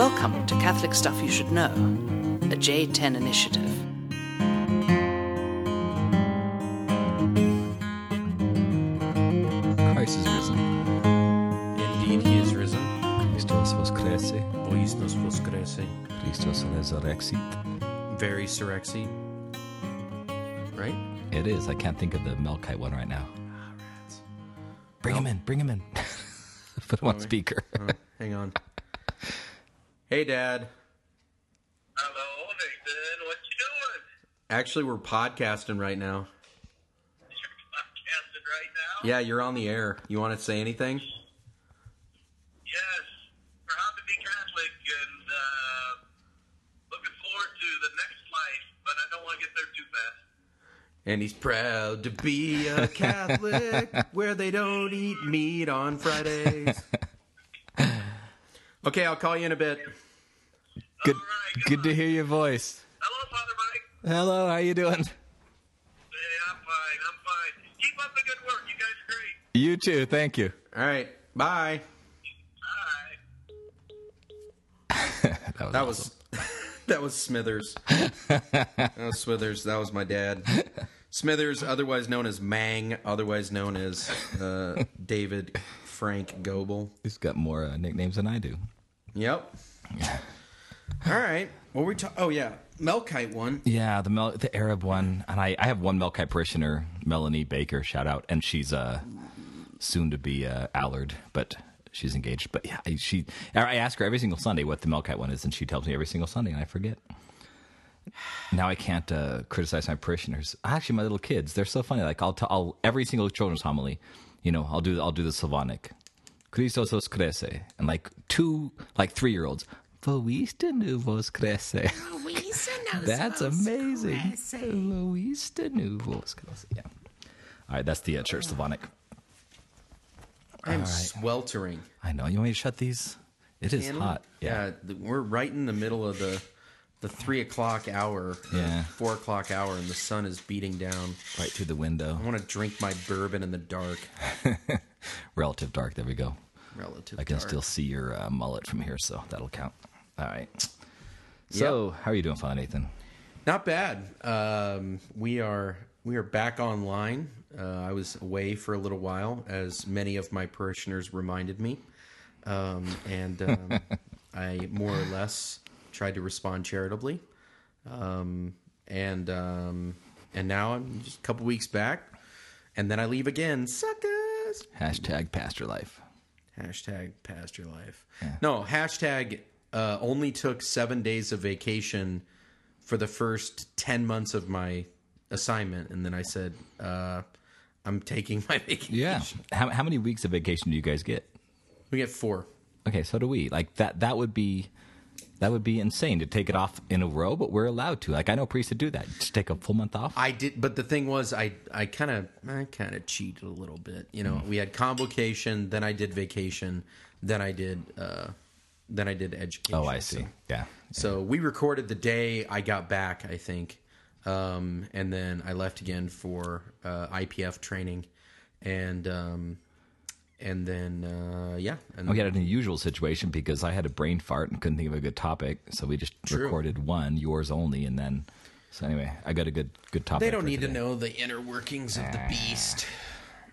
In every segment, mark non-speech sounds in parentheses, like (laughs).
Welcome to Catholic Stuff You Should Know, a J10 initiative. Christ is risen. Indeed, he is risen. Christos voskresie. Voisnos voscrese. Christos resurrexit. Very surrexy. Right? It is. I can't think of the Melkite one right now. Ah, Bring him in. Bring him in. (laughs) Put him on speaker. Oh, hang on. Hey, Dad. Hello, Nathan. What you doing? Actually, we're podcasting right now. You're podcasting right now? Yeah, you're on the air. You want to say anything? Yes. Proud to be Catholic and uh, looking forward to the next life, but I don't want to get there too fast. And he's proud to be a Catholic (laughs) where they don't eat meat on Fridays. Okay, I'll call you in a bit. Good. All right, Good to hear your voice. Hello, Father Mike. Hello. How you doing? Hey, I'm fine. I'm fine. Keep up the good work. You guys are great. You too. Thank you. All right, bye. Bye. (laughs) That was. That was (laughs) that was Smithers. that was Smithers. That was my dad. Smithers, otherwise known as Mang, otherwise known as uh, (laughs) David Frank Goebel. He's got more uh, nicknames than I do. Yep. (laughs) All right. What were we talking? Oh yeah, Melkite one. Yeah, the Mel- the Arab one, and I, I have one Melkite parishioner, Melanie Baker, shout out, and she's uh soon to be uh, Allard, but she's engaged. But yeah, she I ask her every single Sunday what the Melkite one is, and she tells me every single Sunday, and I forget. Now I can't uh, criticize my parishioners. Actually, my little kids, they're so funny. Like I'll tell I'll, every single children's homily, you know, I'll do I'll do the Slavonic, Christos crece, and like two like three year olds. Voiste nous (laughs) voskresie. That's amazing. Luis de Nouveaux. Yeah. All right, that's the uh, church Slavonic. I'm sweltering. I know. You want me to shut these? It is Can we? hot. Yeah. Yeah, we're right in the middle of the the three o'clock hour, Yeah. four o'clock hour, and the sun is beating down. Right through the window. I want to drink my bourbon in the dark. (laughs) (laughs) Relative dark. There we go. Relative. I can dark. still see your uh, mullet from here, so that'll count. All right. So, how are you doing, Father Nathan? Not bad. Um, we are we are back online. Uh, I was away for a little while, as many of my parishioners reminded me, um, and um, (laughs) I more or less tried to respond charitably. Um, and um, and now I'm just a couple weeks back, and then I leave again. Hashtag pastor life. Hashtag pastor life. No, hashtag uh, only took seven days of vacation for the first 10 months of my assignment. And then I said, uh, I'm taking my (laughs) vacation. Yeah. How, how many weeks of vacation do you guys get? We get four. Okay, so do we. Like that. That would be. That would be insane to take it off in a row, but we're allowed to. Like I know priests that do that. Just take a full month off. I did, but the thing was, I I kind of I kind of cheated a little bit. You know, we had convocation, then I did vacation, then I did uh, then I did education. oh, I see. So- Yeah. So we recorded the day I got back, I think, um, and then I left again for uh, IPF training, and um, and then uh, yeah, and We had an unusual situation because I had a brain fart and couldn't think of a good topic, so we just True. recorded one, yours only, and then. So anyway, I got a good good topic. they don't need to know the inner workings of the beast.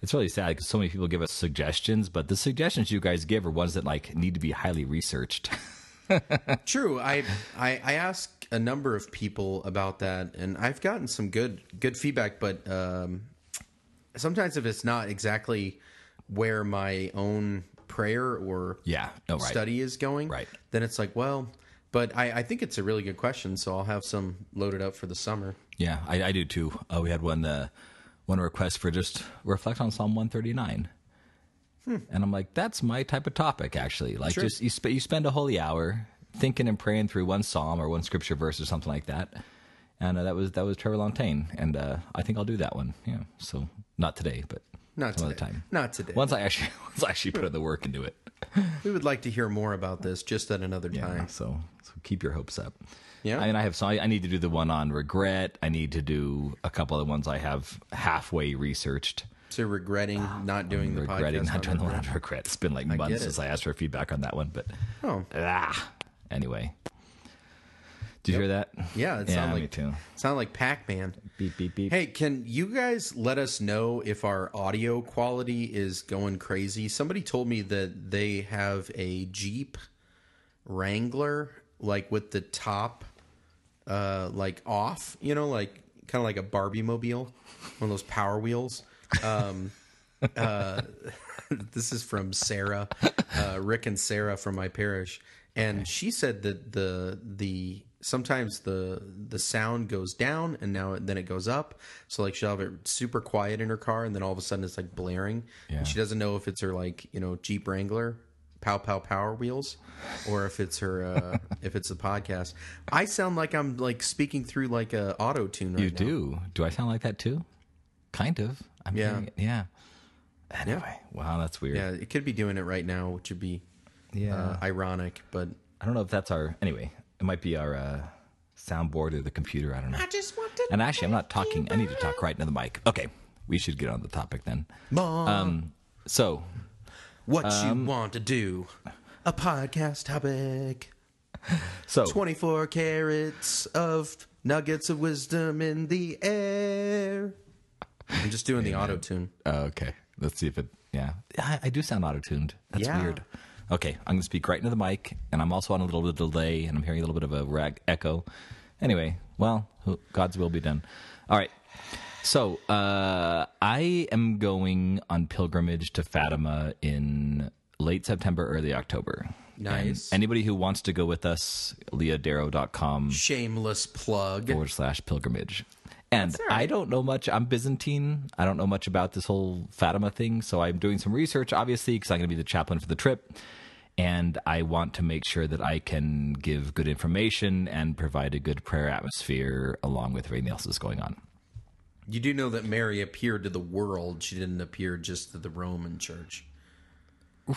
It's really sad because so many people give us suggestions, but the suggestions you guys give are ones that like need to be highly researched. (laughs) True, I, I I asked a number of people about that, and I've gotten some good good feedback. But um, sometimes if it's not exactly where my own prayer or yeah. No. Right. study is going, Right. then it's like, well, but I, I think it's a really good question, so I'll have some loaded up for the summer. Yeah, I, I do too. Uh, we had one uh, one request for just reflect on Psalm one thirty nine. And I'm like, that's my type of topic, actually. Like, Sure. just you, sp- you spend a holy hour thinking and praying through one psalm or one scripture verse or something like that. And uh, that was that was Trevor Lontaine, and uh, I think I'll do that one. Yeah, so not today, but Not some today. other time. Not today. Once I actually (laughs) once I actually put the work into it. (laughs) we would like to hear more about this just at another Yeah, time. so so keep your hopes up. Yeah. I mean, I have so I, I need to do the one on regret. I need to do a couple of the ones I have halfway researched. So regretting not doing the regretting not doing the one on regret. It's been like months it. since I asked for feedback on that one, but Oh, ah, Anyway, did you hear that? Yeah, it yeah, sounded like too. sound like Pac-Man. Beep beep beep. Hey, can you guys let us know if our audio quality is going crazy? Somebody told me that they have a Jeep Wrangler, like with the top, uh, like off. You know, like kind of like a Barbie mobile, one of those Power Wheels. Um, uh, (laughs) this is from Sarah, uh, Rick and Sarah from my parish, and she said that the the sometimes the the sound goes down and now then it goes up. So like she'll have it super quiet in her car, and then all of a sudden it's like blaring, Yeah. and she doesn't know if it's her like you know Jeep Wrangler. Pow pow power wheels, or if it's her, uh, (laughs) if it's the podcast. I sound like I'm like speaking through like a auto tune. Right you now. do. Do I sound like that too? Kind of. I'm Yeah. hearing. Yeah. Anyway, wow, that's weird. Yeah, it could be doing it right now, which would be Yeah. uh, ironic, but I don't know if that's our. Anyway, it might be our uh, soundboard or the computer. I don't know. I just want to. And actually, I'm not talking. I need to talk right into the mic. Okay, we should get on the topic then. Mom, Um, so what um, you want to do? A podcast topic. (laughs) so 24 carats of nuggets of wisdom in the air. I'm just doing the auto tune. Oh, okay. Let's see if it. Yeah, I, I do sound auto tuned. That's Yeah. weird. Okay, I'm going to speak right into the mic, and I'm also on a little bit of delay, and I'm hearing a little bit of a rag echo. Anyway, well, God's will be done. All right. So uh, I am going on pilgrimage to Fatima in late September, early October. Nice. And anybody who wants to go with us, leahdarrow.com Shameless plug. forward slash pilgrimage. And right. I don't know much. I'm Byzantine. I don't know much about this whole Fatima thing. So I'm doing some research, obviously, because I'm going to be the chaplain for the trip. And I want to make sure that I can give good information and provide a good prayer atmosphere along with everything else that's going on. You do know that Mary appeared to the world. She didn't appear just to the Roman church.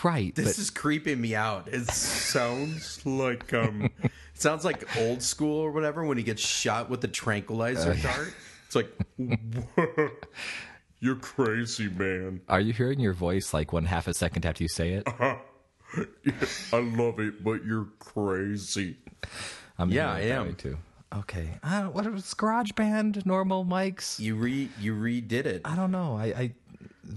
Right. This but is creeping me out. It sounds like um it sounds like old school or whatever when he gets shot with the tranquilizer (laughs) dart. It's like (laughs) You're crazy, man. are you hearing your voice like one half a second after you say it? (laughs) (laughs) I love it, but you're crazy. I'm Yeah, hearing it I that am. too. Okay. Uh, what is Garage Band? Normal mics? You re you redid it. I don't know. I, I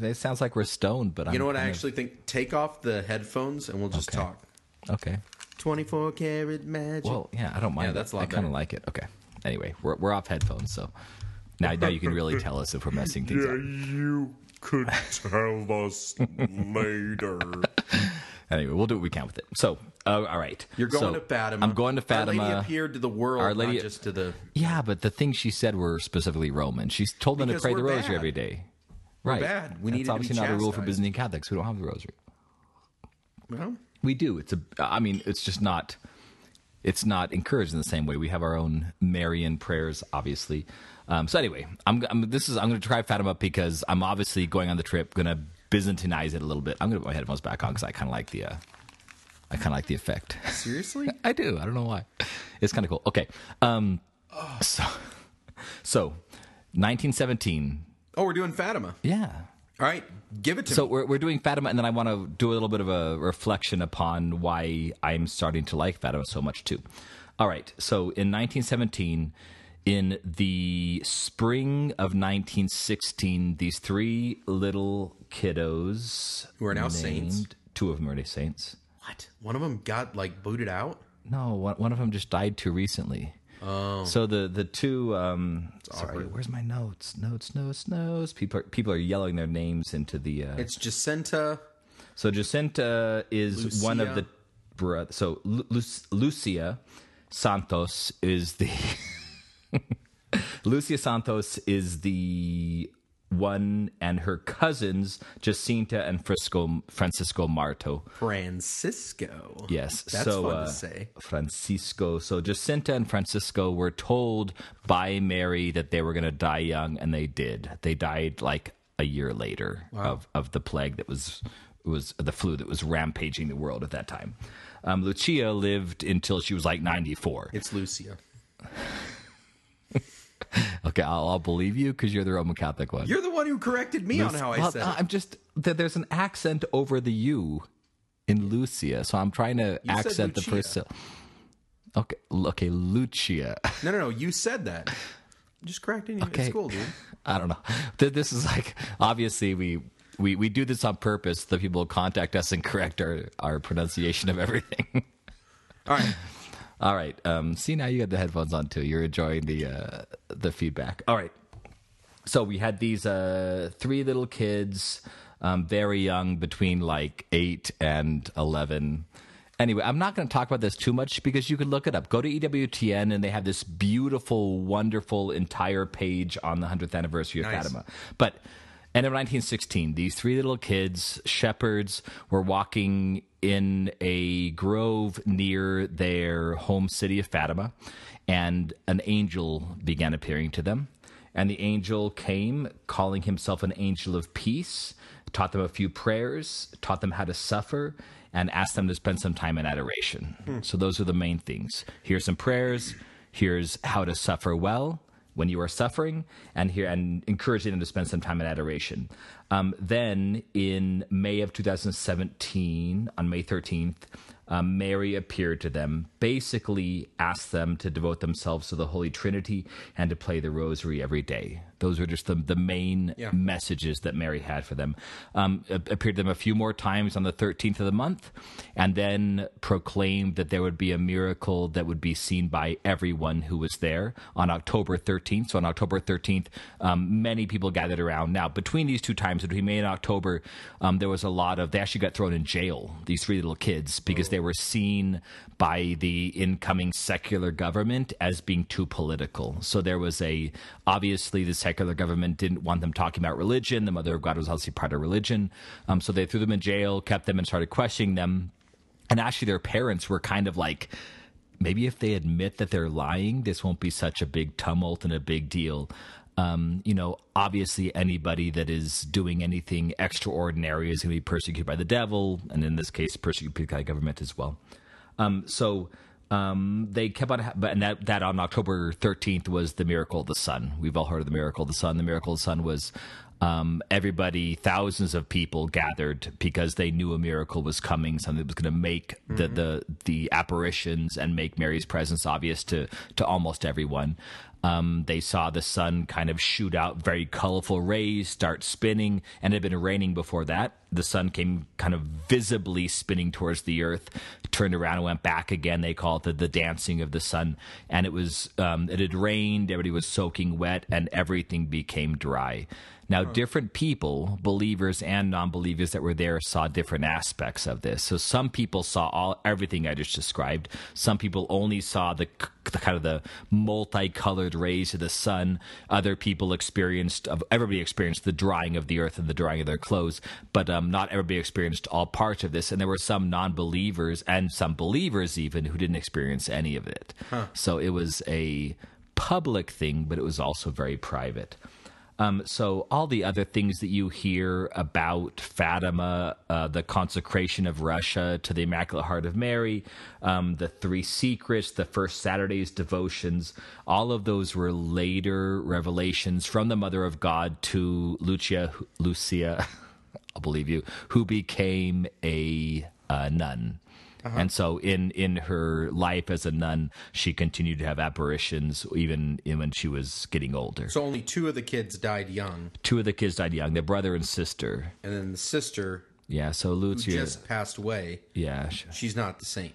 it sounds like we're stoned, but You I'm know what I kind of- actually think? Take off the headphones and we'll just Okay. talk. Okay. Twenty four karat magic. Well, yeah, I don't mind. Yeah, that's a lot I kind of like it. Okay. Anyway, we're we're off headphones, so now now you can really tell us if we're messing things (laughs) up. you could tell us (laughs) later. Anyway, we'll do what we can with it. So, uh, all right, You're going So, to Fatima. I'm going to Fatima. Our Lady appeared to the world, Our Lady- not just to the. Yeah, but the things she said were specifically Roman. She told them to pray the rosary bad. every day. Right. bad. We to be obviously not a rule for. Byzantine Catholics. We don't have the rosary. Well, We do. It's a. I mean, it's just not. It's not encouraged in the same way. We have our own Marian prayers, obviously. Um, so anyway, I'm, I'm. This is. I'm going to try Fatima because I'm obviously going on the trip. Going to Byzantinize it a little bit. I'm going to put my headphones back on because I kind of like the. Uh, I kind of like the effect. seriously? (laughs) I do. I don't know why. It's kind of cool. Okay. Um, so, so, 1917. oh, we're doing Fatima. Yeah. All right, give it to So me. we're, we're doing Fatima, and then I want to do a little bit of a reflection upon why I'm starting to like Fatima so much too. All right. So in 1917, in the spring of 1916, these three little kiddos Who are now saints. Two of them are saints. What? One of them got like booted out. No, one, one of them just died too recently. Oh. So the the two um sorry, awkward. where's my notes? Notes, notes, notes. People are, people are yelling their names into the uh It's Jacinta. So Jacinta is one of the so Lu- Lucia Santos is the (laughs) (laughs) Lucia Santos is the one and her cousins Jacinta and Frisco Francisco Marto. Francisco. Yes, That's so fun uh, to say. Francisco. So Jacinta and Francisco were told by Mary that they were going to die young, and they did. They died like a year later of of the plague that was was the flu that was rampaging the world at that time. Um, Lucia lived until she was like ninety four. It's Lucia. (laughs) Okay, I'll, I'll believe you because you're the Roman Catholic one. You're the one who corrected me on how I Well, said uh, it. I'm just that there's an accent over the U in Lucia, so I'm trying to You accent the first. syll- Okay, okay, Lucia. No, no, no. You said that. (laughs) Just correcting you. Okay. It's cool, dude. I don't know. This is like obviously we we we do this on purpose. The people contact us and correct our our pronunciation of everything. (laughs) All right. All right. Um, see now you got the headphones on too. You're enjoying the uh, the feedback. All right. So we had these uh, three little kids, um, very young, between like eight and eleven. Anyway, I'm not going to talk about this too much because you can look it up. Go to EWTN and they have this beautiful, wonderful entire page on the 100th anniversary of Nice. Fatima. But end of 1916, these three little kids, shepherds, were walking in a grove near their home city of Fatima, and an angel began appearing to them. And the angel came, calling himself an angel of peace, taught them a few prayers, taught them how to suffer, and asked them to spend some time in adoration. Hmm. So those are the main things. Here's some prayers. Here's how to suffer well when you are suffering, and here and encouraging them to spend some time in adoration. Um, then in May of 2017, on May 13th, um, Mary appeared to them, basically asked them to devote themselves to the Holy Trinity and to play the Rosary every day. Those were just the the main Yeah. messages that Mary had for them. Um, appeared to them a few more times on the 13th of the month, and then proclaimed that there would be a miracle that would be seen by everyone who was there on October 13th. So on October 13th, um, many people gathered around. Now, between these two times, between May and October, um, there was a lot of, they actually got thrown in jail, these three little kids, because they were seen by the incoming secular government as being too political. So there was a, obviously, the secular government didn't want them talking about religion. The Mother of God was obviously part of religion. Um, so they threw them in jail, kept them, and started questioning them. And actually, their parents were kind of like, maybe if they admit that they're lying, this won't be such a big tumult and a big deal. Um, you know, obviously, anybody that is doing anything extraordinary is going to be persecuted by the devil, and in this case, persecuted by government as well. Um, so um, they kept on, but and that that on October thirteenth was the miracle of the sun. We've all heard of the miracle of the sun. The miracle of the sun was um, everybody, thousands of people gathered because they knew a miracle was coming, something that was going to make the, the the apparitions and make Mary's presence obvious to to almost everyone. Um, they saw the sun kind of shoot out very colorful rays, start spinning, and it had been raining before that. The sun came kind of visibly spinning towards the earth, turned around and went back again. They call it the, the dancing of the sun. And it was, um, it had rained, everybody was soaking wet, and everything became dry. Now, different people, believers and non-believers that were there, saw different aspects of this. So some people saw all everything I just described. Some people only saw the, the kind of the multicolored rays of the sun. Other people experienced, of everybody experienced the drying of the earth and the drying of their clothes, but um, not everybody experienced all parts of this. And there were some non-believers and some believers even who didn't experience any of it. So it was a public thing, but it was also very private. Um, so all the other things that you hear about Fatima, uh, the consecration of Russia to the Immaculate Heart of Mary, um, the three secrets, the first Saturday's devotions, all of those were later revelations from the Mother of God to Lucia, Lucia, (laughs) I'll believe you, who became a uh, nun. Uh-huh. And so, in in her life as a nun, she continued to have apparitions even when she was getting older. So only two of the kids died young, Two of the kids died young. Their brother and sister. and then the sister Yeah. So Lucia. just passed away. yeah. sh- She's not the saint.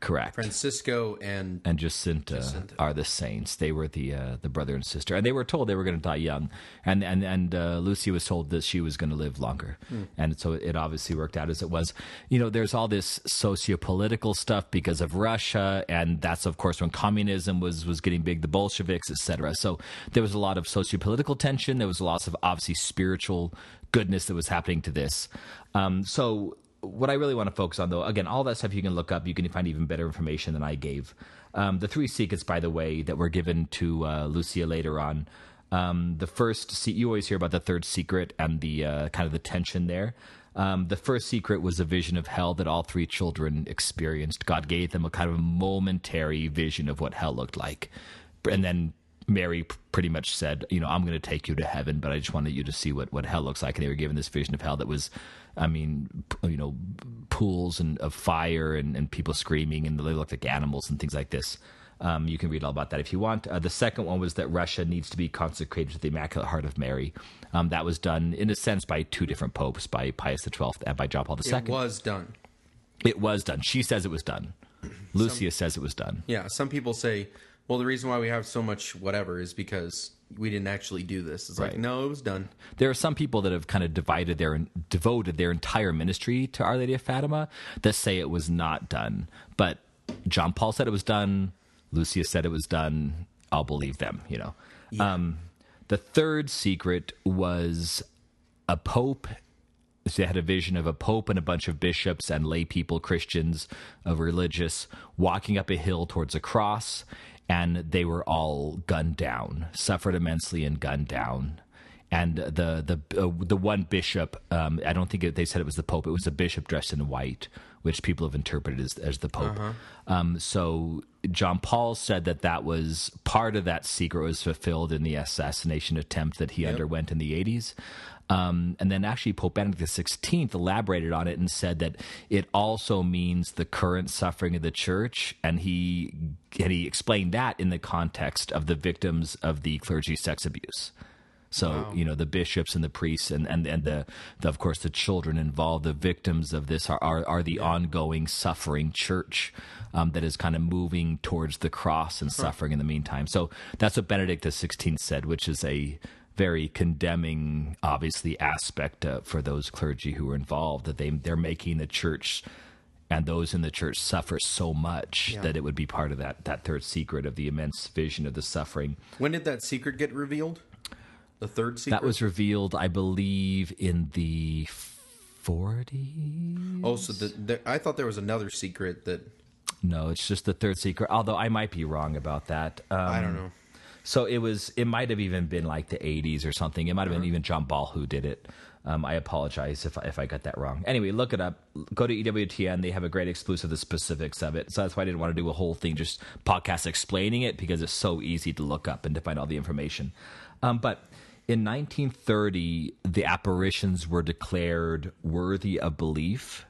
Correct. Francisco and and Jacinta, Jacinta. are the saints. They were the uh, the brother and sister, and they were told they were going to die young. And and and uh, Lucy was told that she was going to live longer, and so it obviously worked out as it was. You know, there's all this socio-political stuff because of Russia, and that's of course when communism was was getting big, the Bolsheviks, etc. So there was a lot of socio-political tension. There was a lots of obviously spiritual goodness that was happening to this. Um, so what I really want to focus on, though, again, all that stuff you can look up. You can find even better information than I gave. Um, the three secrets, by the way, that were given to uh, Lucia later on. Um, the first, you always hear about the third secret and the uh, kind of the tension there. Um, the first secret was a vision of hell that all three children experienced. God gave them a kind of momentary vision of what hell looked like, and then Mary pretty much said, you know, I'm going to take you to heaven, but I just wanted you to see what, what hell looks like. And they were given this vision of hell that was, I mean, you know, pools and of fire and, and people screaming and they looked like animals and things like this. Um, you can read all about that if you want. Uh, the second one was that Russia needs to be consecrated to the Immaculate Heart of Mary. Um, that was done, in a sense, by two different popes, by Pius XII and by John Paul II. It was done. It was done. She says it was done. Lucia says it was done. Yeah, some people say, well, the reason why we have so much whatever is because we didn't actually do this. It's like, no, it was done. There are some people that have kind of divided their devoted their entire ministry to Our Lady of Fatima that say it was not done. But John Paul said it was done. Lucia said it was done. I'll believe them. You know. Um, the third secret was a pope. They had a vision of a pope and a bunch of bishops and lay people, Christians, of religious, walking up a hill towards a cross, and they were all gunned down, suffered immensely, and gunned down. And the the uh, the one bishop, um, I don't think it, they said it was the pope. It was a bishop dressed in white, which people have interpreted as, as the pope. Um, so John Paul said that that was part of that secret was fulfilled in the assassination attempt that he underwent in the eighties. Um, and then actually Pope Benedict XVI elaborated on it and said that it also means the current suffering of the church, and he and he explained that in the context of the victims of the clergy sex abuse. So you know the bishops and the priests and and and the, the of course the children involved, the victims of this are are, are the ongoing suffering church um, that is kind of moving towards the cross and suffering in the meantime. So that's what Benedict XVI said, which is a very condemning, obviously, aspect uh, for those clergy who were involved that they they're making the church and those in the church suffer so much that it would be part of that that third secret of the immense vision of the suffering. When did that secret get revealed? The third secret? That was revealed, I believe, in the 40s. Oh, so the, the, I thought there was another secret that No, it's just the third secret. Although I might be wrong about that. Um, I don't know. So it was. It might have even been like the '80s or something. It might have Uh-huh. been even John Paul who did it. Um, I apologize if I, if I got that wrong. Anyway, look it up. Go to EWTN. They have a great exclusive, the specifics of it. So that's why I didn't want to do a whole thing, just podcast explaining it because it's so easy to look up and to find all the information. Um, but in 1930, the apparitions were declared worthy of belief.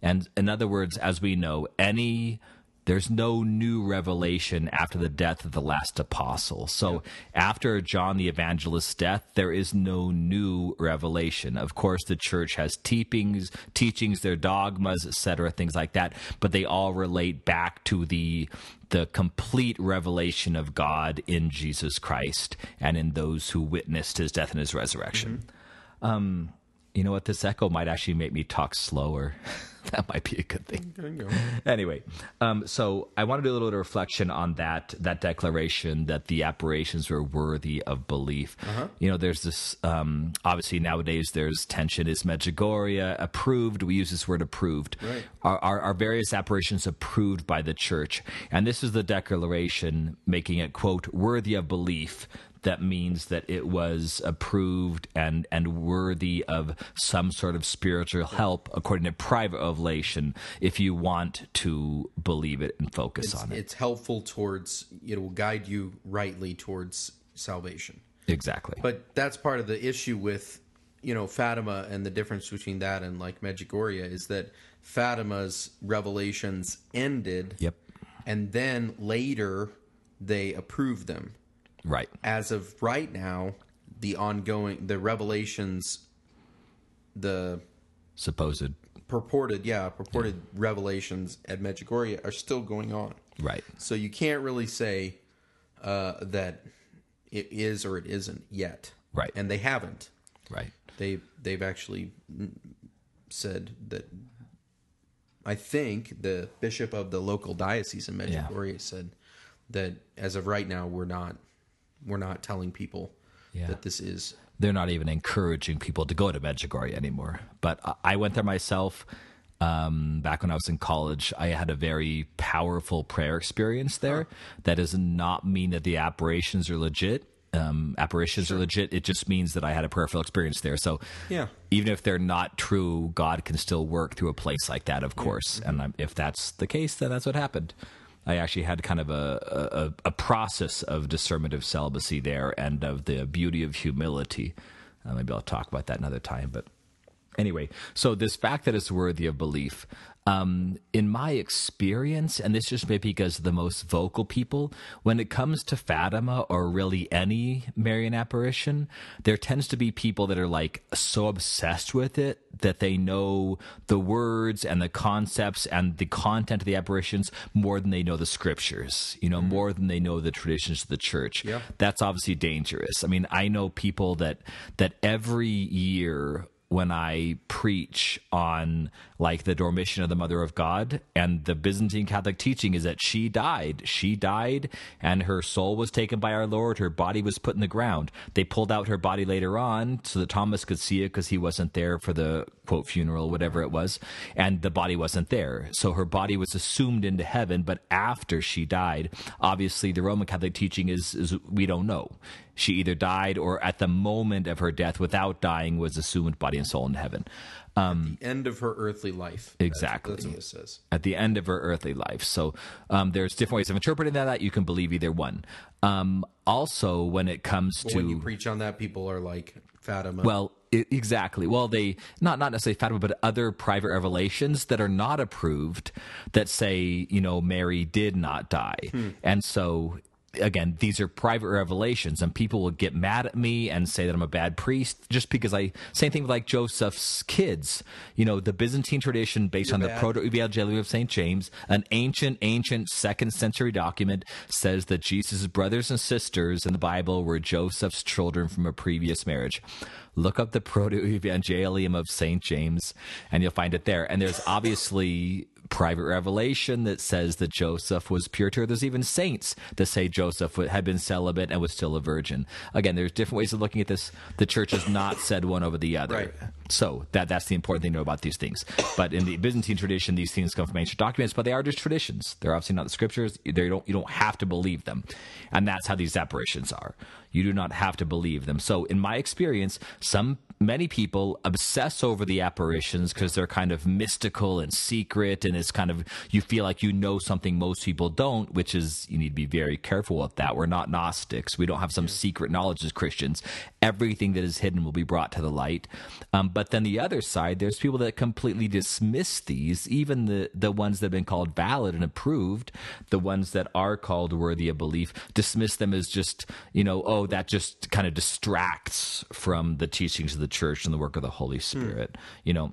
And in other words, as we know, any there's no new revelation after the death of the last apostle. So after John the Evangelist's death, there is no new revelation. Of course, the church has teachings, teachings, their dogmas, etc., things like that, but they all relate back to the the complete revelation of God in Jesus Christ and in those who witnessed his death and his resurrection. Um, you know what? This echo might actually make me talk slower. (laughs) (laughs) that might be a good thing. Anyway, um, so I want to do a little bit of reflection on that that declaration that the apparitions were worthy of belief. You know, there's this um, obviously nowadays there's tension. Is Medjugorje approved? We use this word approved. Right. Are, are, are various apparitions approved by the church? And this is the declaration making it quote worthy of belief that means that it was approved and and worthy of some sort of spiritual help according to private revelation if you want to believe it and focus it's, on it it's helpful towards it will guide you rightly towards salvation. exactly But that's part of the issue with you know Fatima and the difference between that and like Medjugorje is that Fatima's revelations ended. Yep. And then later they approved them. Right As of right now, the ongoing the revelations the supposed purported yeah, purported revelations at Medjugorje are still going on. right So you can't really say uh, that it is or it isn't yet. Right. And they haven't. right They they've actually said that. I think the bishop of the local diocese in Yeah. Said that as of right now we're not we're not telling people Yeah. that this is they're not even encouraging people to go to Medjugorje anymore. But I- went there myself um, back when I was in college. I had a very powerful prayer experience there. That does not mean that the apparitions are legit. Um, apparitions are legit. It just means that I had a prayerful experience there. So Yeah. even if they're not true, God can still work through a place like that, of course. And I'm, if that's the case, then that's what happened. I actually had kind of a, a, a process of discernment of celibacy there and of the beauty of humility. Uh, maybe I'll talk about that another time, but anyway, so this fact that it's worthy of belief, um, in my experience, and this just may be because the most vocal people, when it comes to Fatima or really any Marian apparition, there tends to be people that are like so obsessed with it that they know the words and the concepts and the content of the apparitions more than they know the scriptures, you know, more than they know the traditions of the church. Yeah. That's obviously dangerous. I mean, I know people that that every year when I preach on like the Dormition of the Mother of God and the Byzantine Catholic teaching is that she died. She died and her soul was taken by our Lord. Her body was put in the ground. They pulled out her body later on so that Thomas could see it because he wasn't there for the quote funeral, whatever it was. And the body wasn't there. So her body was assumed into heaven. But after she died, obviously the Roman Catholic teaching is, is we don't know she either died or at the moment of her death without dying was assumed body and soul in heaven Um, at the End of her earthly life. Exactly. That's, what it says. at the end of her earthly life so um, there's different ways of interpreting that you can believe either one um, also when it comes to When you preach on that, people are like Fatima. Well, i exactly. Well, they not not necessarily Fatima, but other private revelations that are not approved that say you know Mary did not die, and so again these are private revelations and people will get mad at me and say that i'm a bad priest just because i same thing with like joseph's kids. You know the byzantine tradition based on the bad. proto-evangelium of st james an ancient ancient second century document says that jesus' brothers and sisters in the bible were joseph's children from a previous marriage. Look up the (laughs) proto-evangelium of st james and you'll find it there. And there's obviously private revelation that says that Joseph was pure. There's even saints that say Joseph had been celibate and was still a virgin. Again, there's different ways of looking at this. The church has not said one over the other. Right. So that that's the important thing to know about these things. But in the Byzantine tradition, these things come from ancient documents, but they are just traditions. They're obviously not the scriptures. They don't you don't have to believe them, and that's how these apparitions are. You do not have to believe them. So, in my experience, some many people obsess over the apparitions because they're kind of mystical and secret, and it's kind of you feel like you know something most people don't, which is you need to be very careful with that. We're not Gnostics. We don't have some secret knowledge as Christians. Everything that is hidden will be brought to the light. Um, but then the other side, there's people that completely dismiss these, even the the ones that have been called valid and approved, the ones that are called worthy of belief, dismiss them as just you know oh that just kind of distracts from the teachings of the church and the work of the Holy Spirit. You know,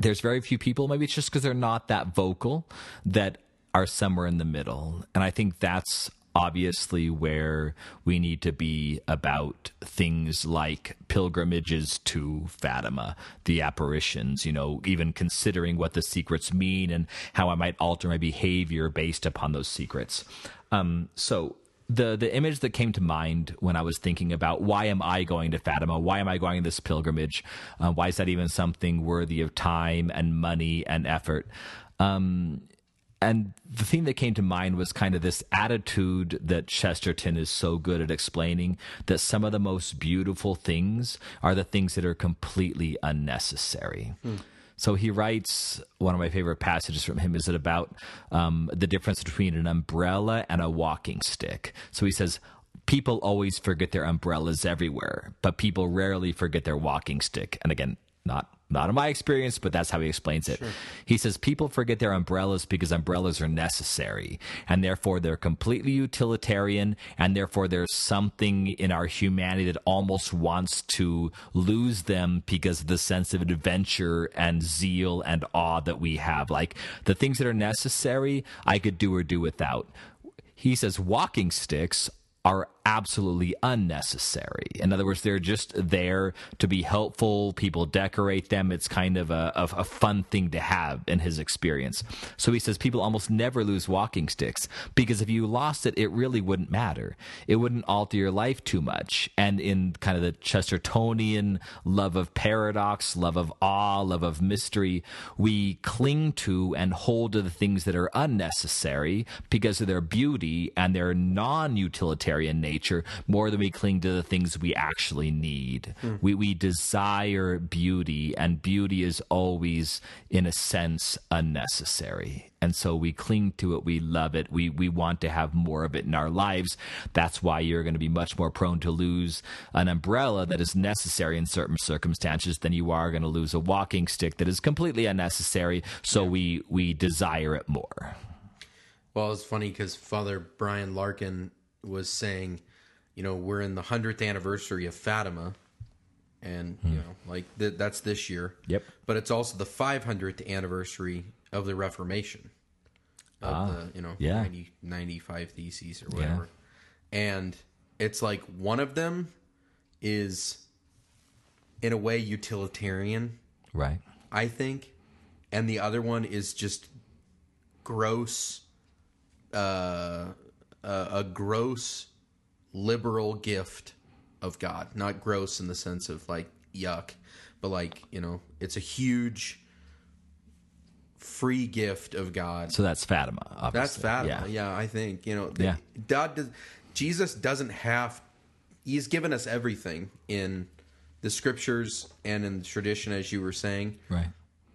there's very few people, maybe it's just because they're not that vocal, that are somewhere in the middle. And I think that's obviously where we need to be about things like pilgrimages to Fatima, the apparitions, you know, even considering what the secrets mean and how I might alter my behavior based upon those secrets. Um, so the the image that came to mind when I was thinking about why am I going to Fatima? Why am I going this pilgrimage? Uh, why is that even something worthy of time and money and effort? Um, and the thing that came to mind was kind of this attitude that Chesterton is so good at explaining that some of the most beautiful things are the things that are completely unnecessary. So he writes one of my favorite passages from him is it about um, the difference between an umbrella and a walking stick. So he says, people always forget their umbrellas everywhere, but people rarely forget their walking stick. And again, not not in my experience, but that's how he explains it. He says people forget their umbrellas because umbrellas are necessary, and therefore they're completely utilitarian, and therefore there's something in our humanity that almost wants to lose them because of the sense of adventure and zeal and awe that we have. Like the things that are necessary, I could do or do without. He says walking sticks are absolutely unnecessary. In other words, they're just there to be helpful. People decorate them. It's kind of a, a fun thing to have in his experience. So he says people almost never lose walking sticks because if you lost it, it really wouldn't matter. It wouldn't alter your life too much. And in kind of the Chestertonian love of paradox, love of awe, love of mystery, we cling to and hold to the things that are unnecessary because of their beauty and their non utilitarian necessary in nature more than we cling to the things we actually need. Hmm. We we desire beauty, and beauty is always, in a sense, unnecessary. And so we cling to it, we love it, we we want to have more of it in our lives. That's why you're going to be much more prone to lose an umbrella that is necessary in certain circumstances than you are going to lose a walking stick that is completely unnecessary. So we we desire it more. Well, it's funny because Father Brian Larkin was saying, you know, we're in the hundredth anniversary of Fatima, and you know, like th- that's this year. Yep. But it's also the 500th anniversary of the Reformation. Of the, you know, yeah. 90, 95 theses or whatever. And it's like one of them is, in a way, utilitarian. Right. I think, and the other one is just gross, uh, a, a gross liberal gift of God. Not gross in the sense of like yuck, but like you know, it's a huge free gift of God. So that's Fatima. Obviously. That's Fatima. Yeah. Yeah. I think you know. the- Yeah. God does. Jesus doesn't have. He's given us everything in the scriptures and in the tradition, as you were saying. Right.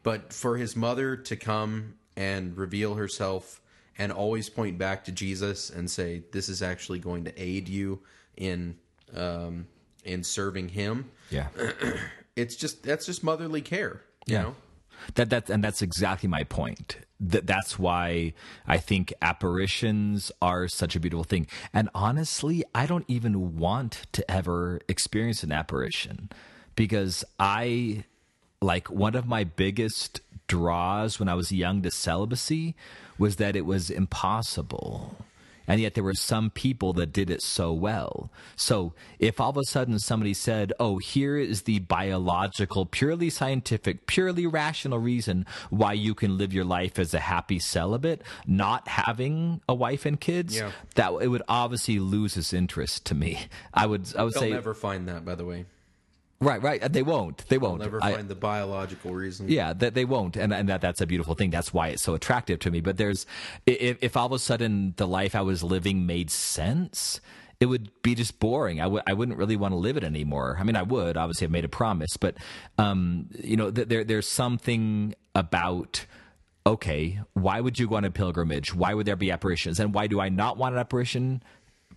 But for his mother to come and reveal herself and always point back to Jesus and say, "This is actually going to aid you in um, in serving Him," Yeah. (clears throat) it's just that's just motherly care. You Yeah. know? That that and that's exactly my point. That that's why I think apparitions are such a beautiful thing. And honestly, I don't even want to ever experience an apparition because I like one of my biggest draws when I was young to celibacy was that it was impossible. And yet there were some people that did it so well. So if all of a sudden somebody said, oh, here is the biological, purely scientific, purely rational reason why you can live your life as a happy celibate, not having a wife and kids, Yeah. that it would obviously lose its interest to me. I would, I would They'll say, never find that. By the way, right, right. They won't. They they'll won't. never I- find the biological reason. yeah, that they won't, and and that that's a beautiful thing. That's why it's so attractive to me. But there's, if, if all of a sudden the life I was living made sense, it would be just boring. I w- I wouldn't really want to live it anymore. I mean, I would. Obviously, I've made a promise, but um, you know, th- there there's something about. Okay, why would you go on a pilgrimage? Why would there be apparitions? And why do I not want an apparition?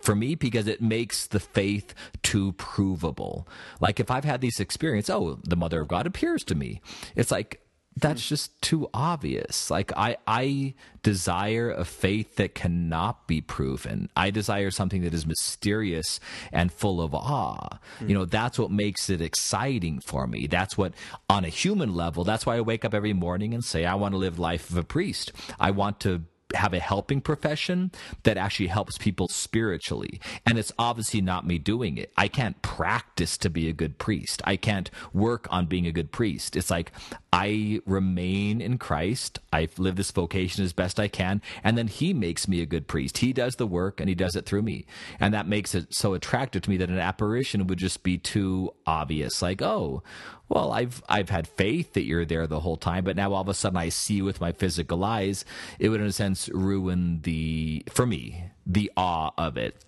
For me because it makes the faith too provable. Like if I've had these experience, oh, the mother of God appears to me. It's like that's hmm. just too obvious. Like I I desire a faith that cannot be proven. I desire something that is mysterious and full of awe. You hmm. know, that's what makes it exciting for me. That's what on a human level, that's why I wake up every morning and say I want to live life of a priest. I want to have a helping profession that actually helps people spiritually. And it's obviously not me doing it. I can't practice to be a good priest. I can't work on being a good priest. It's like I remain in Christ. I live this vocation as best I can. And then he makes me a good priest. He does the work and he does it through me. And that makes it so attractive to me that an apparition would just be too obvious. Like, oh, well, I've I've had faith that you're there the whole time, but now all of a sudden I see with my physical eyes. It would, in a sense, ruin the for me the awe of it.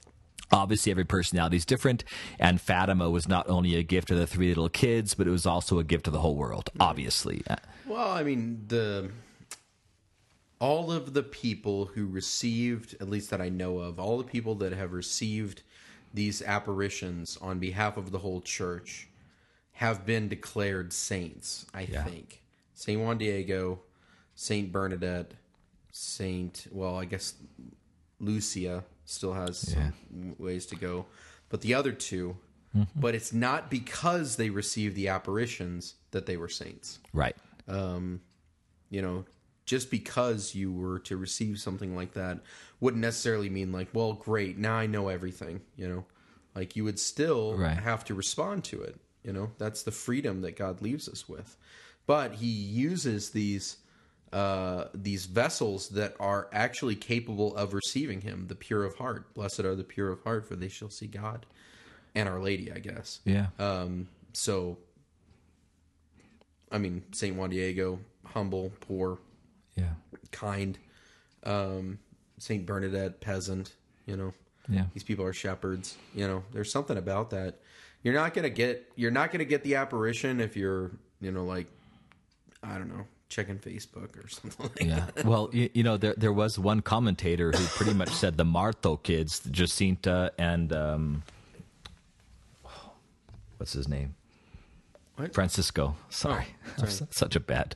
Obviously, every personality is different, and Fatima was not only a gift to the three little kids, but it was also a gift to the whole world. Obviously, Well, I mean, the all of the people who received, at least that I know of, all the people that have received these apparitions on behalf of the whole church have been declared saints, I Yeah. think. Saint Juan Diego, Saint Bernadette, Saint, well, I guess Lucia still has some ways to go, but the other 2 mm-hmm. but it's not because they received the apparitions that they were saints right? Um, you know, just because you were to receive something like that wouldn't necessarily mean like, well, great, now I know everything, you know. Like you would still Right. have to respond to it, you know. That's the freedom that God leaves us with. But he uses these uh these vessels that are actually capable of receiving him, the pure of heart. Blessed are the pure of heart, for they shall see God. And Our Lady, I guess. Yeah, Um, so, I mean, Saint Juan Diego, humble, poor, yeah, kind. Um, Saint Bernadette, peasant. You know, Yeah. these people are shepherds. You know, there's something about that. You're not gonna get you're not gonna get the apparition if you're you know like I don't know checking Facebook or (laughs) something. Like Yeah. Well, you, you know, there there was one commentator who pretty much said the Marto kids, Jacinta and um, what's his name? What? Francisco. Sorry, Oh, (laughs) sorry. such a bad.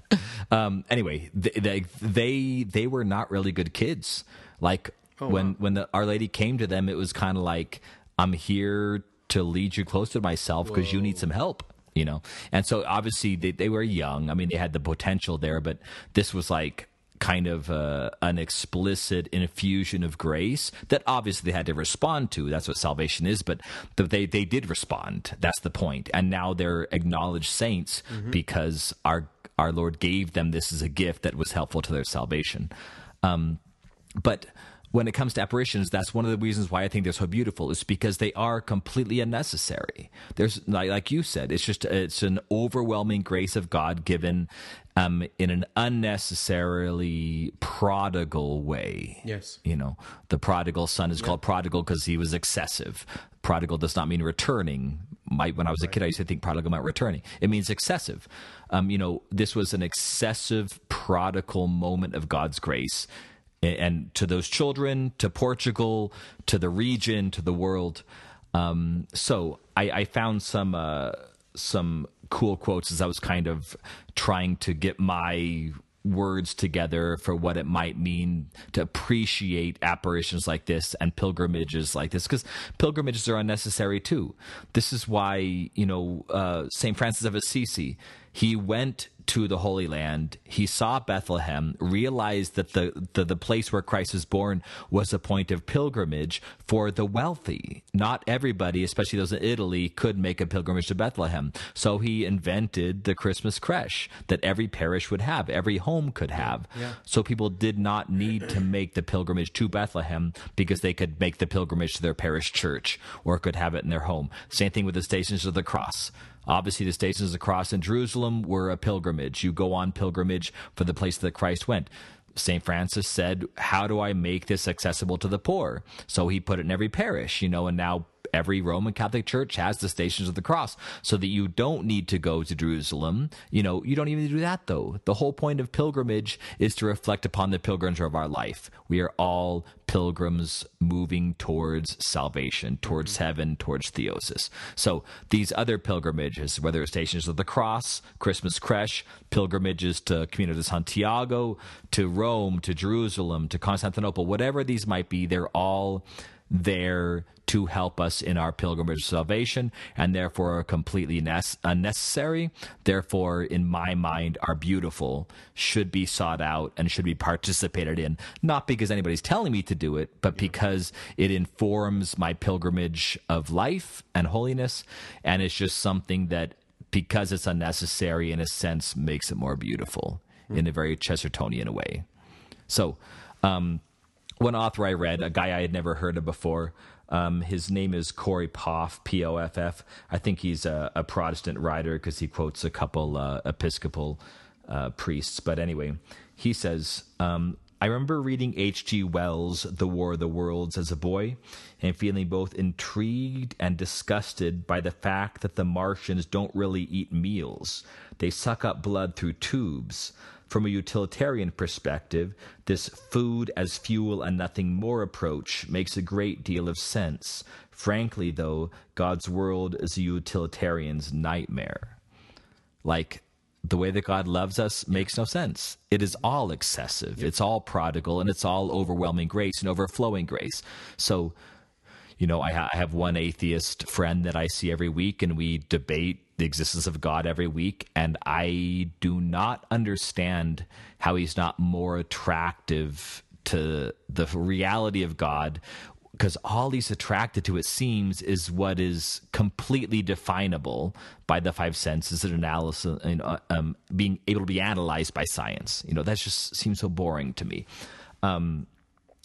Um, anyway, they, they they they were not really good kids. Like Oh, when when the Our Lady came to them, it was kind of like, "I'm here to lead you close to myself because you need some help." You know, and so obviously they they were young. I mean, they had the potential there, but this was like kind of uh, an explicit infusion of grace that obviously they had to respond to. That's what salvation is, but they they did respond. That's the point. And now they're acknowledged saints because our our Lord gave them this as a gift that was helpful to their salvation. Um, but when it comes to apparitions, that's one of the reasons why I think they're so beautiful. Is because they are completely unnecessary. There's like, like you said, it's just it's an overwhelming grace of God given um, in an unnecessarily prodigal way. Yes. you know the prodigal son is called prodigal because he was excessive. Prodigal does not mean returning. My, when I was a kid, I used to think prodigal meant returning. It means excessive. Um, you know, this was an excessive prodigal moment of God's grace and to those children, to Portugal, to the region, to the world. Um, so I, I found some uh, some cool quotes as I was kind of trying to get my words together for what it might mean to appreciate apparitions like this and pilgrimages like this because pilgrimages are unnecessary too this is why you know uh, st francis of assisi he went to the Holy Land. He saw Bethlehem, realized that the, the, the place where Christ was born was a point of pilgrimage for the wealthy. Not everybody, especially those in Italy, could make a pilgrimage to Bethlehem. So he invented the Christmas creche that every parish would have, every home could have. So people did not need to make the pilgrimage to Bethlehem because they could make the pilgrimage to their parish church or could have it in their home. Same thing with the Stations of the Cross. Obviously, the Stations of the Cross in Jerusalem were a pilgrimage. You go on pilgrimage for the place that Christ went. St. Francis said, How do I make this accessible to the poor? So he put it in every parish, you know, and now every Roman Catholic church has the Stations of the Cross so that you don't need to go to Jerusalem. You know, you don't even do that though. The whole point of pilgrimage is to reflect upon the pilgrims of our life. We are all pilgrims moving towards salvation, towards heaven, towards theosis. So these other pilgrimages, whether it's Stations of the Cross, Christmas Creche, pilgrimages to Camino de Santiago, to Rome, to Jerusalem, to Constantinople, whatever these might be, they're all there to help us in our pilgrimage of salvation and therefore are completely unnecessary. Therefore in my mind are beautiful should be sought out and should be participated in. Not because anybody's telling me to do it but because it informs my pilgrimage of life and holiness and it's just something that because it's unnecessary in a sense makes it more beautiful in a very chestertonian way. So um, one author I read, a guy I had never heard of before. Um, his name is Corey Poff, P O F F. I think he's a, a Protestant writer because he quotes a couple uh, Episcopal uh, priests. But anyway, he says, um, I remember reading H.G. Wells' The War of the Worlds as a boy and feeling both intrigued and disgusted by the fact that the Martians don't really eat meals. They suck up blood through tubes. From a utilitarian perspective, this food as fuel and nothing more approach makes a great deal of sense. Frankly, though, God's world is a utilitarian's nightmare. Like, the way that God loves us makes no sense. It is all excessive, it's all prodigal, and it's all overwhelming grace and overflowing grace. So, you know, I, ha- I have one atheist friend that I see every week, and we debate the existence of God every week. And I do not understand how he's not more attractive to the reality of God. Because all he's attracted to, it seems, is what is completely definable by the five senses and analysis, and uh, um, being able to be analyzed by science. You know, that just seems so boring to me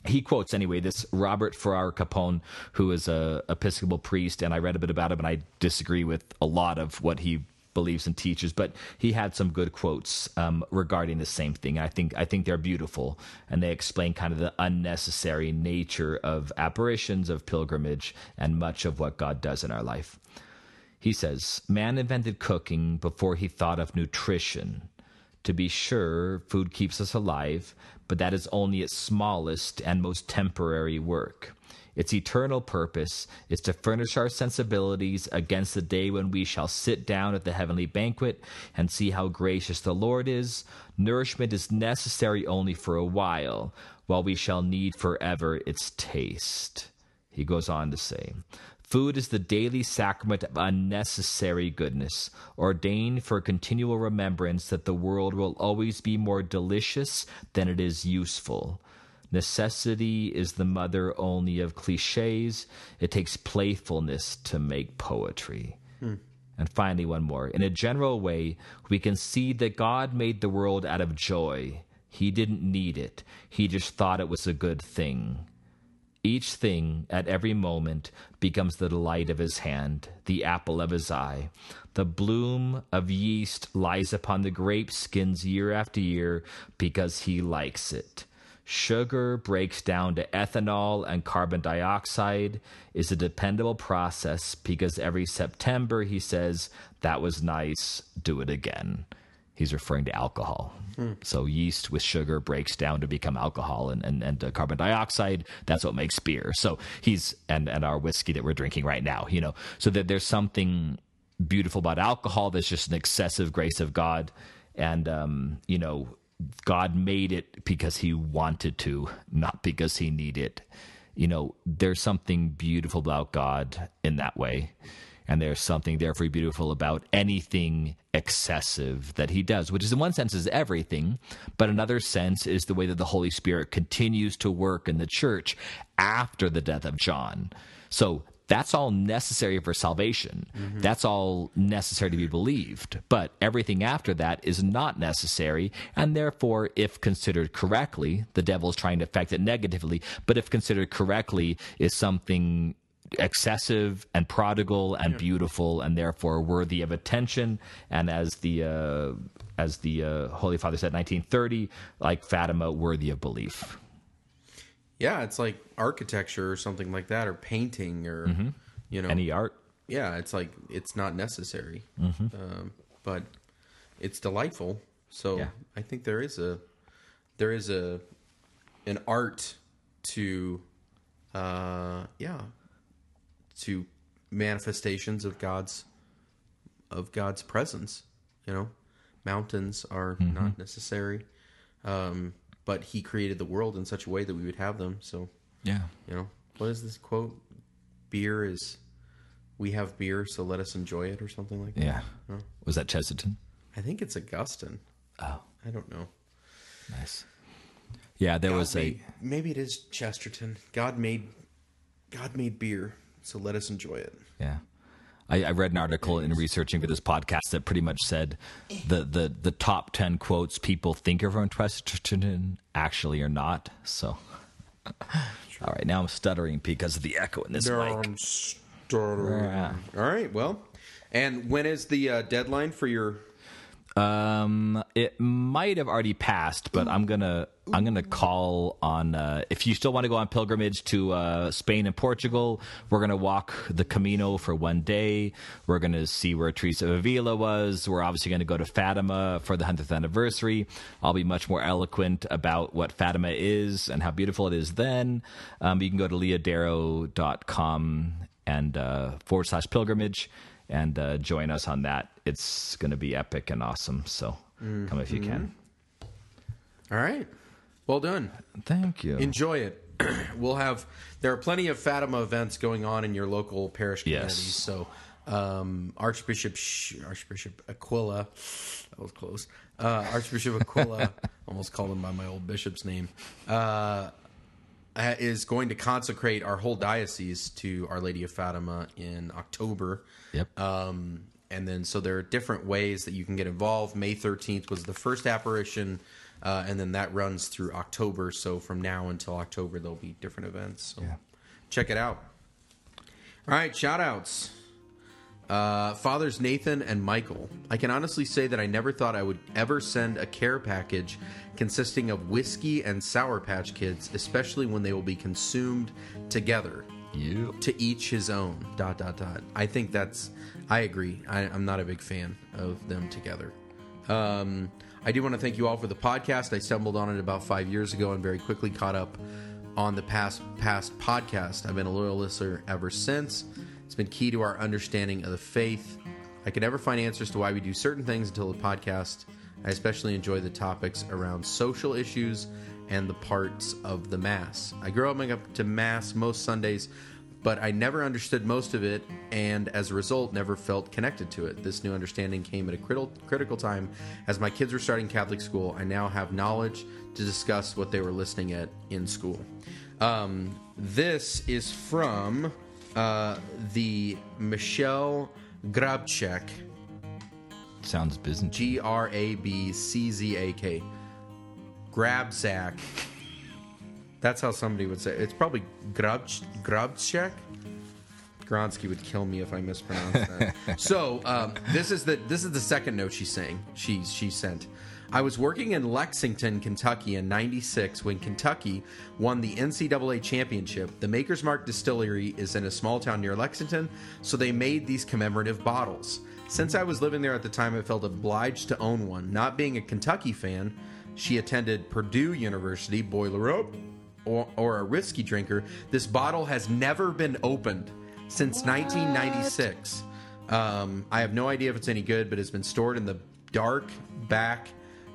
he quotes anyway this Robert Farrar Capon, who is a Episcopal priest, and I read a bit about him, and I disagree with a lot of what he believes and teaches, but he had some good quotes um, regarding the same thing. I think I think they're beautiful, and they explain kind of the unnecessary nature of apparitions, of pilgrimage, and much of what God does in our life. He says, Man invented cooking before he thought of nutrition. To be sure, food keeps us alive, but that is only its smallest and most temporary work. Its eternal purpose is to furnish our sensibilities against the day when we shall sit down at the heavenly banquet and see how gracious the Lord is. Nourishment is necessary only for a while, while we shall need forever its taste. He goes on to say, Food is the daily sacrament of unnecessary goodness, ordained for continual remembrance that the world will always be more delicious than it is useful. Necessity is the mother only of cliches. It takes playfulness to make poetry. Hmm. And finally, one more. In a general way, we can see that God made the world out of joy. He didn't need it, He just thought it was a good thing. Each thing at every moment becomes the delight of his hand, the apple of his eye. The bloom of yeast lies upon the grape skins year after year because he likes it. Sugar breaks down to ethanol and carbon dioxide is a dependable process because every September he says, That was nice, do it again. He's referring to alcohol. So yeast with sugar breaks down to become alcohol and, and, and uh, carbon dioxide. That's what makes beer. So he's, and, and our whiskey that we're drinking right now, you know, so that there's something beautiful about alcohol that's just an excessive grace of God. And, um, you know, God made it because he wanted to, not because he needed. You know, there's something beautiful about God in that way. And there's something therefore beautiful about anything excessive that he does, which is in one sense is everything, but another sense is the way that the Holy Spirit continues to work in the church after the death of John. So that's all necessary for salvation. Mm-hmm. That's all necessary to be believed. But everything after that is not necessary. And therefore, if considered correctly, the devil is trying to affect it negatively. But if considered correctly, is something excessive and prodigal and beautiful and therefore worthy of attention. And as the, uh, as the uh, Holy Father said in 1930, like Fatima, worthy of belief. Yeah, it's like architecture or something like that, or painting, or you know, Any art? yeah, it's like it's not necessary, um, but it's delightful. So Yeah. I think there is a there is a an art to uh, yeah to manifestations of God's of God's presence. You know, mountains are not necessary, um, but He created the world in such a way that we would have them. So Yeah. you know, what is this quote? Beer is, we have beer, so let us enjoy it, or something like that. Yeah. Was that Chesterton? I think it's Augustine. Oh, I don't know. nice. Yeah, there was God a. maybe it is Chesterton. God made, God made beer, so let us enjoy it. Yeah. I, I read an article in researching for this podcast that pretty much said the, the, the top 10 quotes people think are from Chesterton actually are not. So, (laughs) all right, now I'm stuttering because of the echo in this mic. I'm stuttering. Yeah. All right. Well, and when is the uh, deadline for your? Um, it might have already passed, but I'm gonna I'm gonna call on uh, if you still want to go on pilgrimage to uh, Spain and Portugal. We're gonna walk the Camino for one day. We're gonna see where Teresa of Avila was. We're obviously gonna go to Fatima for the hundredth anniversary. I'll be much more eloquent about what Fatima is and how beautiful it is. Then um, you can go to leahdarrow.com and uh, forward slash pilgrimage and uh, join us on that. It's going to be epic and awesome. So come if you can. All right. Well done. Thank you. Enjoy it. (clears throat) we'll have there are plenty of Fatima events going on in your local parish Yes. communities. So um, Archbishop Sh- Archbishop Aquila, that was close. Uh, Archbishop Aquila, (laughs) almost called him by my old bishop's name, uh, is going to consecrate our whole diocese to Our Lady of Fatima in October. Yep. Um, and then, so there are different ways that you can get involved. May 13th was the first apparition, uh, and then that runs through October. So from now until October, there'll be different events. So Yeah. check it out. All right, shout outs. Uh, fathers Nathan and Michael. I can honestly say that I never thought I would ever send a care package consisting of whiskey and Sour Patch Kids, especially when they will be consumed together. You. To each his own. Dot dot dot. I think that's. I agree. I, I'm not a big fan of them together. Um, I do want to thank you all for the podcast. I stumbled on it about five years ago and very quickly caught up on the past past podcast. I've been a loyal listener ever since. It's been key to our understanding of the faith. I could never find answers to why we do certain things until the podcast. I especially enjoy the topics around social issues and the parts of the Mass. I grew up to Mass most Sundays, but I never understood most of it, and as a result, never felt connected to it. This new understanding came at a critical critical time as my kids were starting Catholic school. I now have knowledge to discuss what they were listening at in school. Um, this is from uh, the Michelle Grabchek, Sounds business. G R A B C Z A K. Grabsack. That's how somebody would say it. It's probably Grabch Grabchek. Gronsky would kill me if I mispronounced that. (laughs) so um, this is the this is the second note she's saying she she sent. I was working in Lexington, Kentucky in '96 when Kentucky won the NCAA championship. The Maker's Mark Distillery is in a small town near Lexington, so they made these commemorative bottles. Since I was living there at the time, I felt obliged to own one. Not being a Kentucky fan, she attended Purdue University, boiler up, or, or a whiskey drinker. This bottle has never been opened since 1996. Um, I have no idea if it's any good, but it's been stored in the dark back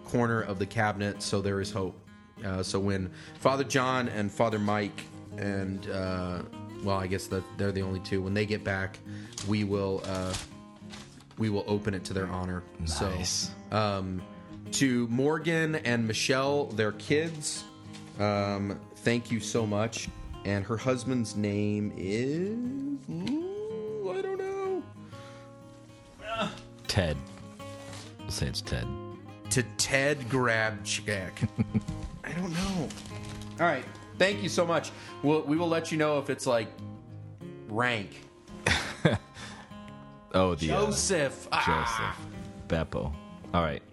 corner of the cabinet, so there is hope. Uh, so when Father John and Father Mike and uh, well, I guess that they're the only two. When they get back, we will uh, we will open it to their honor. Nice. So um, to Morgan and Michelle, their kids, um, thank you so much. And her husband's name is Ooh, I don't know. Ted. We'll say it's Ted. To Ted Grabchek. (laughs) I don't know. All right. Thank you so much. We'll, we will let you know if it's like rank. (laughs) Oh, the uh, Joseph. Ah. Joseph. Beppo. All right.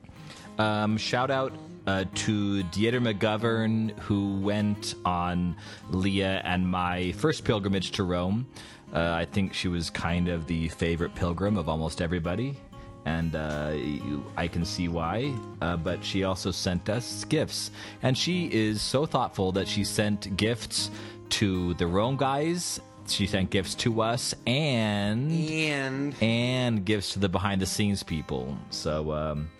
Um, shout out uh, to Deidre McGovern, who went on Leah and my first pilgrimage to Rome. Uh, I think she was kind of the favorite pilgrim of almost everybody. And uh, I can see why. Uh, but she also sent us gifts. And she is so thoughtful that she sent gifts to the Rome guys. She sent gifts to us and And and gifts to the behind the scenes people. So um,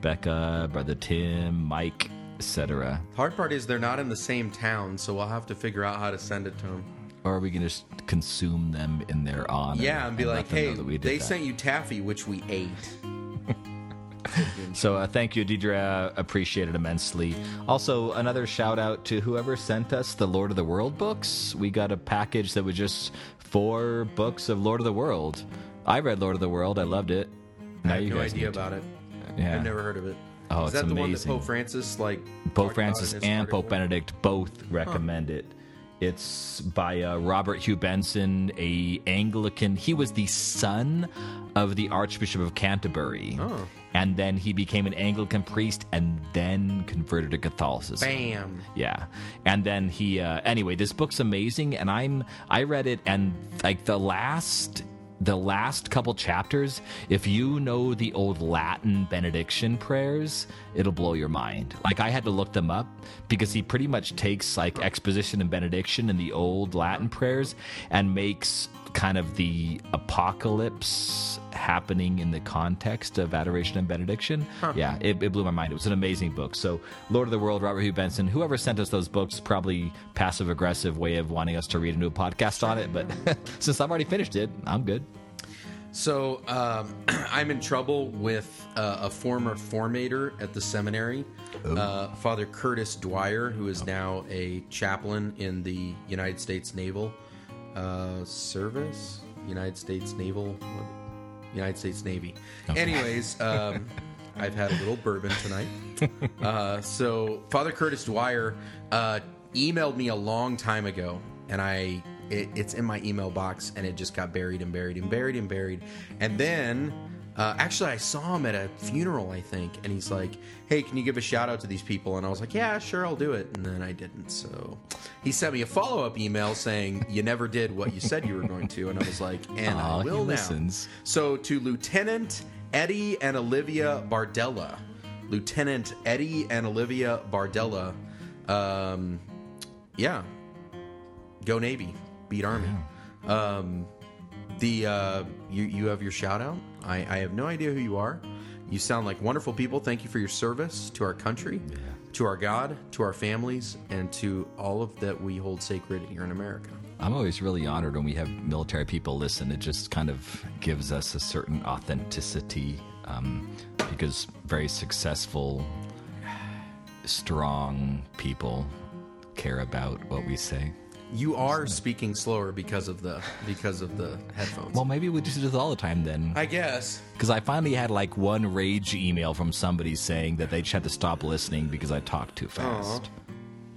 Becca, brother Tim, Mike, etc. hard part is they're not in the same town, so we'll have to figure out how to send it to them. Or are we can just consume them in their honor. Yeah, and be let like, hey, that we did they that." sent you taffy, which we ate. (laughs) So uh, thank you, Deidre. Appreciate it immensely. Also, another shout out to whoever sent us the Lord of the World books. We got a package that was just four books of Lord of the World. I read Lord of the World. I loved it. I Now have you no guys idea about it. Yeah. I've never heard of it. Oh, is it's that the one that amazing. Pope Francis like? Pope Francis and Pope? Benedict both recommend it. It's by uh, Robert Hugh Benson, a Anglican. He was the son of the Archbishop of Canterbury, Oh. and then he became an Anglican priest, and then converted to Catholicism. Bam. Yeah, and then he. Uh, anyway, this book's amazing, and I'm. I read it, and like the last. The last couple chapters, if you know the old Latin benediction prayers, it'll blow your mind. Like I had to look them up because he pretty much takes like exposition and benediction in the old Latin prayers and makes kind of the apocalypse happening in the context of adoration and benediction. Yeah, it, it blew my mind. It was an amazing book. So, Lord of the World, Robert Hugh Benson, whoever sent us those books, probably passive aggressive way of wanting us to read a new podcast on it. But (laughs) since I've already finished it, I'm good. So um, (clears throat) I'm in trouble with uh, a former formator at the seminary, uh, Father Curtis Dwyer, who is now a chaplain in the United States Naval uh, Service, United States Naval. United States Navy. Anyways, um, (laughs) I've had a little bourbon tonight. Uh, so Father Curtis Dwyer uh, emailed me a long time ago, and I it, it's in my email box, and it just got buried and buried and buried and buried. And then, uh, actually, I saw him at a funeral, I think, and he's like, "Hey, can you give a shout out to these people?" And I was like, "Yeah, sure, I'll do it." And then I didn't. So he sent me a follow up email saying, "You never did what you said you were going to," and I was like, "And Aw, I will now." listens. So to Lieutenant Eddie and Olivia Bardella, Lieutenant Eddie and Olivia Bardella, um, yeah, go Navy, beat Army. Um, the uh, you you have your shout out. I, I have no idea who you are. You sound like wonderful people. Thank you for your service to our country, to our God, to our families, and to all of that we hold sacred here in America. I'm always really honored when we have military people listen. It just kind of gives us a certain authenticity um, because very successful, strong people care about what we say. You are speaking slower because of the because of the headphones. Well, maybe we just do this all the time then. I guess. Because I finally had like one rage email from somebody saying that they just had to stop listening because I talked too fast.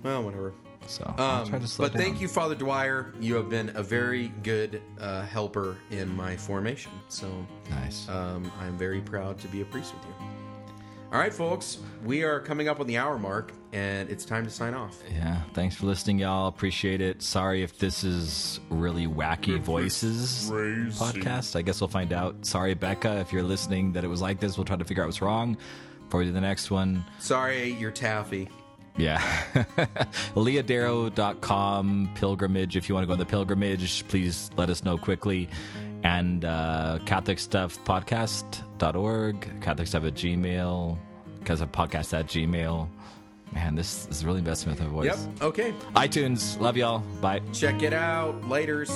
Well, whatever. So Um, try to slow but thank you, Father Dwyer. You have been a very good uh, helper in my formation. So Nice. um, I'm very proud to be a priest with you. All right, folks, we are coming up on the hour mark, and it's time to sign off. Yeah, thanks for listening, y'all. Appreciate it. Sorry if this is really wacky voices podcast. I guess we'll find out. Sorry, Becca, if you're listening that it was like this. We'll try to figure out what's wrong for the next one. Sorry, you're taffy. Yeah. (laughs) Leahdarrow.com pilgrimage. If you want to go on the pilgrimage, please let us know quickly. And uh, Catholic Stuff Podcast.org, Catholic Stuff at Gmail, because of podcast at Gmail. Man, this is really messing with my voice. Yep. Okay. iTunes. Love y'all. Bye. Check it out. Laters.